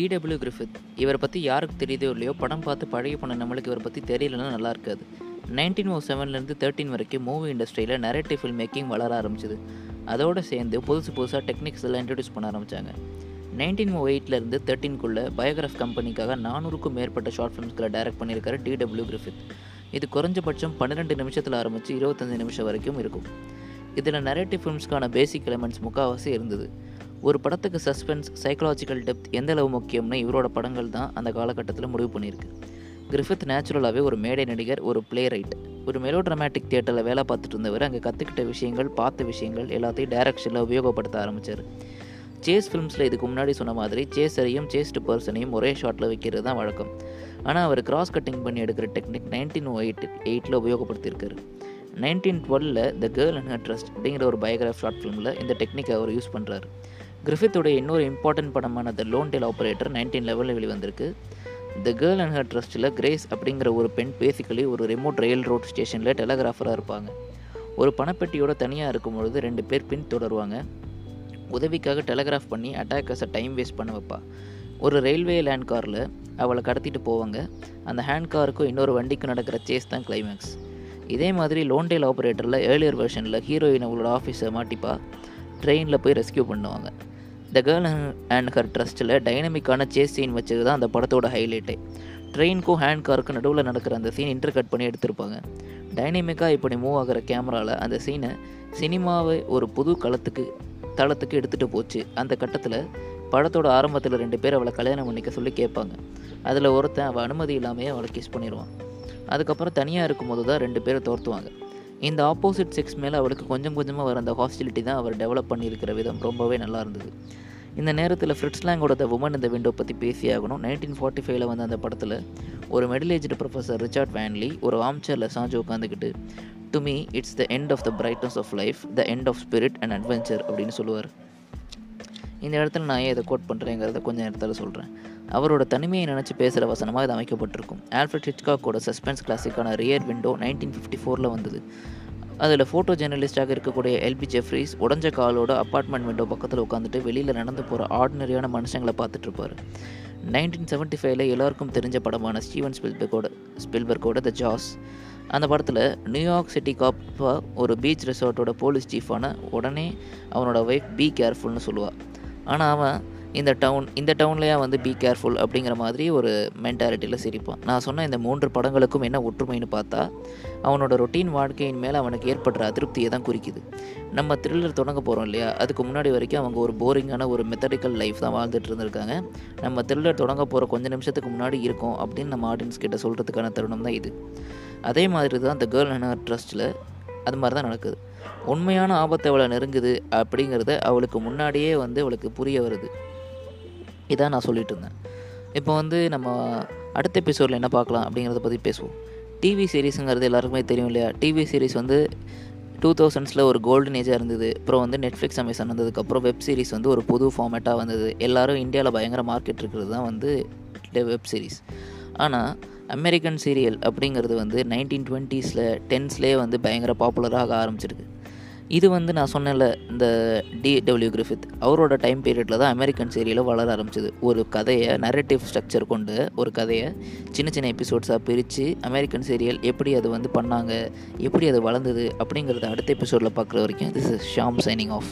DW Griffith இவரை பற்றி யாருக்கு தெரியுதோ இல்லையோ படம் பார்த்து பழைய பண்ண நம்மளுக்கு இவரை பற்றி தெரியலன்னா நல்லா இருக்காது. நைன்டீன் ஓ செவன்லேருந்து தேர்ட்டின் வரைக்கும் மூவி இண்டஸ்ட்ரியில் நரேட்டிவ் ஃபில்ம் மேக்கிங் வளர ஆரம்பிச்சிது. அதோடு சேர்ந்து புதுசு புதுசாக டெக்னிக்ஸ் எல்லாம் இன்ட்ரடியூஸ் பண்ண ஆரம்பித்தாங்க நைன்டீன் ஓ oh எயிட்லேருந்து தேர்ட்டின்குள்ளே பயோகிராஃப் கம்பெனிக்காக நானூறுக்கும் மேற்பட்ட ஷார்ட் ஃபிலிம்ஸ்களை டைரக்ட் பண்ணியிருக்காரு டிடபிள்யூ கிரிஃபித் இது குறைஞ்சபட்சம் பன்னிரெண்டு நிமிஷத்தில் ஆரம்பித்து இருபத்தஞ்சு நிமிஷம் வரைக்கும் இருக்கும். இதில் நரேட்டிவ் ஃபிலிம்ஸ்க்கான பேசிக் எலமெண்ட்ஸ் முக்கால்வாசி இருந்தது. ஒரு படத்துக்கு சஸ்பென்ஸ் சைக்கலாஜிக்கல் டெப்த் எந்த அளவு முக்கியம்னு இவரோட படங்கள் தான் அந்த காலகட்டத்தில் முடிவு பண்ணியிருக்கு. கிரிஃபித் நேச்சுரலாகவே ஒரு மேடை நடிகர் ஒரு பிளே ரைட் ஒரு மெலோ ட்ராமேட்டிக் தியேட்டரில் வேலை பார்த்துட்டு இருந்தவர் அங்கே கற்றுக்கிட்ட விஷயங்கள் பார்த்த விஷயங்கள் எல்லாத்தையும் டைரக்ஷனில் உபயோகப்படுத்த ஆரம்பித்தார் சேஸ் ஃபிலிம்ஸில் இதுக்கு முன்னாடி சொன்ன மாதிரி சேஸரையும் சேஸ்டு பர்சனையும் ஒரே ஷாட்டில் வைக்கிறது தான் வழக்கம். ஆனால் அவர் கிராஸ் கட்டிங் பண்ணி எடுக்கிற டெக்னிக் நைன்டீன் எயிட் எயிட்டில் உபயோகப்படுத்தியிருக்காரு. Nineteen டுவெலில் the girl and her trust அப்படிங்கிற ஒரு பயோகிராஃப் ஷார்ட் ஃபிலிமில் இந்த டெக்னிக்கை அவர் யூஸ் பண்ணுறாரு கிரிஃபித்துடைய இன்னொரு இம்பார்ட்டன்ட் படமான the Lonedale operator nineteen லெவலில் வெளிவந்திருக்கு. த கேர்ள் அண்ட் ஹர் ட்ரஸ்ட்டில் கிரேஸ் அப்படிங்கிற ஒரு பெண் பேசிக்கலி ஒரு ரிமோட் ரயில் ரோட் ஸ்டேஷனில் டெலகிராஃபராக இருப்பாங்க. ஒரு பணப்பெட்டியோட தனியாக இருக்கும் பொழுது ரெண்டு பேர் பின் தொடருவாங்க. உதவிக்காக டெலகிராஃப் பண்ணி அட்டாக்கர்ஸை டைம் வேஸ்ட் பண்ண வைப்பா. ஒரு ரயில்வே லேண்ட் காரில் அவளை கடத்திட்டு போவாங்க. அந்த ஹேண்ட் காருக்கும் இன்னொரு வண்டிக்கும் நடக்கிற சேஸ் தான் கிளைமேக்ஸ் இதே மாதிரி லோன்டேல் ஆப்ரேட்டரில் ஏர்லியர் வெர்ஷனில் ஹீரோயின் அவளோட ஆஃபீஸை மாட்டிப்பா. ட்ரெயினில் போய் ரெஸ்கியூ பண்ணுவாங்க. த கேர்ள் அண்ட் ஹர் ட்ரஸ்ட்டில் டைனமிக்கான சேஸ் சீன் வச்சது தான் அந்த படத்தோட ஹைலைட்டே ட்ரெயினுக்கும் ஹேண்ட் காருக்கும் நடுவில் நடக்கிற அந்த சீன் இன்டர் கட் பண்ணி எடுத்திருப்பாங்க. டைனமிக்காக இப்படி மூவ் ஆகிற கேமராவில் அந்த சீனை சினிமாவை ஒரு புது களத்துக்கு தளத்துக்கு எடுத்துகிட்டு போச்சு. அந்த கட்டத்தில் படத்தோட ஆரம்பத்தில் ரெண்டு பேர் அவளை கல்யாணம் பண்ணிக்க சொல்லி கேட்பாங்க. அதில் ஒருத்தன் அவள் அனுமதி இல்லாமையே அவளை கிஸ் பண்ணிடுவான் அதுக்கப்புறம் தனியாக இருக்கும்போது தான் ரெண்டு பேரும் தோர்த்துவாங்க. இந்த ஆப்போசிட் செக்ஸ் மேலே அவளுக்கு கொஞ்சம் கொஞ்சமாக வர அந்த ஹாஸ்டிலிட்டி தான் அவர் டெவலப் பண்ணியிருக்கிற விதம். ரொம்பவே நல்லா இருந்தது. இந்த நேரத்தில் ஃப்ரிட்ஸ்லாங்கோட த உமன் இந்த விண்டோ பற்றி பேசியாகணும் நைன்டீன் ஃபார்ட்டி ஃபைவ்ல வந்த அந்த படத்தில் ஒரு middle aged professor Richard Wanley ஒரு ஆம்சேரில் சாஞ்சு உட்காந்துக்கிட்டு to me it's the end of the brightness of life the end of spirit and adventure அப்படின்னு சொல்லுவார். இந்த இடத்துல நான் ஏன் இதை கோட் பண்ணுறேங்கிறத கொஞ்சம் நேரத்தில் சொல்கிறேன் அவரோட தனிமையை நினச்சி பேசுகிற வசனமாக இது அமைக்கப்பட்டிருக்கும். ஆல்ஃபர்ட் ஹிட்காக்கோட சஸ்பென்ஸ் கிளாசிக்கான ரியர் விண்டோ நைன்டீன் ஃபிஃப்டி ஃபோரில் வந்தது. அதில் ஃபோட்டோ ஜேர்னலிஸ்டாக இருக்கக்கூடிய எல்பி ஜெஃப்ரிஸ் உடஞ்ச காலோட அப்பார்ட்மெண்ட் விண்டோ பக்கத்தில் உட்காந்துட்டு வெளியில் நடந்து போகிற ஆர்டினரியான மனுஷங்களை பார்த்துட்ருப்பார் நைன்டீன் செவன்ட்டி ஃபைவ்ல எல்லாருக்கும் தெரிஞ்ச படமான ஸ்டீவன் ஸ்பில்பர்கோட ஸ்பில்பர்கோட த ஜாஸ் அந்த படத்தில் நியூயார்க் சிட்டி காப்பாக ஒரு பீச் ரெசார்ட்டோட போலீஸ் சீஃபான உடனே அவனோட ஒய்ஃப் பி கேர்ஃபுல்னு சொல்லுவாள் ஆனால் அவன் இந்த டவுன் இந்த டவுன்லேயே வந்து பி கேர்ஃபுல் அப்படிங்கிற மாதிரி ஒரு மென்டாலிட்டியில் சிரிப்பான். நான் சொன்ன இந்த மூன்று படங்களுக்கும் என்ன ஒற்றுமைன்னு பார்த்தா அவனோட ரொட்டீன் வாழ்க்கையின் மேலே அவனுக்கு ஏற்படுற அதிருப்தியை தான் குறிக்குது. நம்ம த்ரில்லர் தொடங்க போகிறோம் இல்லையா? அதுக்கு முன்னாடி வரைக்கும் அவங்க ஒரு போரிங்கான ஒரு மெத்தடிக்கல் லைஃப் தான் வாழ்ந்துட்டு இருந்திருக்காங்க. நம்ம த்ரில்லர் தொடங்க போகிற கொஞ்ச நிமிஷத்துக்கு முன்னாடி இருக்கும் அப்படின்னு நம்ம ஆடியன்ஸ் கிட்ட சொல்கிறதுக்கான தருணம் தான் இது. அதே மாதிரி தான் இந்த கேர்ள் அண்ட் ட்ரஸ்ட்டில் அது மாதிரி தான் நடக்குது. உண்மையான ஆபத்தை அவளை நெருங்குது அப்படிங்கிறத அவளுக்கு முன்னாடியே வந்து அவளுக்கு புரிய வருது. இதான் நான் சொல்லிட்டு இருந்தேன். இப்போ வந்து நம்ம அடுத்த எபிசோடில் என்ன பார்க்கலாம் அப்படிங்கிறத பற்றி பேசுவோம். டிவி சீரீஸுங்கிறது எல்லாருக்குமே தெரியும் இல்லையா? டிவி சீரீஸ் வந்து டூ தௌசண்ட்ஸில் ஒரு கோல்டன் ஏஜாக இருந்தது. அப்புறம் வந்து நெட்ஃப்ளிக்ஸ் அமேசான் வந்ததுக்கப்புறம் வெப் சீரிஸ் வந்து ஒரு புது ஃபார்மேட்டாக வந்தது. எல்லோரும் இந்தியாவில் பயங்கர மார்க்கெட் இருக்கிறது தான் வந்து வெப் சீரிஸ் ஆனால் அமெரிக்கன் சீரியல் அப்படிங்கிறது வந்து நைன்டீன் டுவெண்ட்டீஸில் டென்ஸ்லேயே வந்து பயங்கர பாப்புலராக ஆரம்பிச்சிருக்கு. இது வந்து நான் சொன்னேன்ல இந்த டி டபிள்யூ கிரிஃபித் அவரோட டைம் பீரியடில் தான் அமெரிக்கன் சீரியலும் வளர ஆரம்பிச்சது. ஒரு கதையை நரேட்டிவ் ஸ்ட்ரக்சர் கொண்டு ஒரு கதையை சின்ன சின்ன எபிசோட்ஸாக பிரித்து அமெரிக்கன் சீரியல் எப்படி அது வந்து பண்ணாங்க எப்படி அது வளர்ந்தது அப்படிங்கிறத அடுத்த எபிசோடில் பார்க்குற வரைக்கும் this is Sham signing off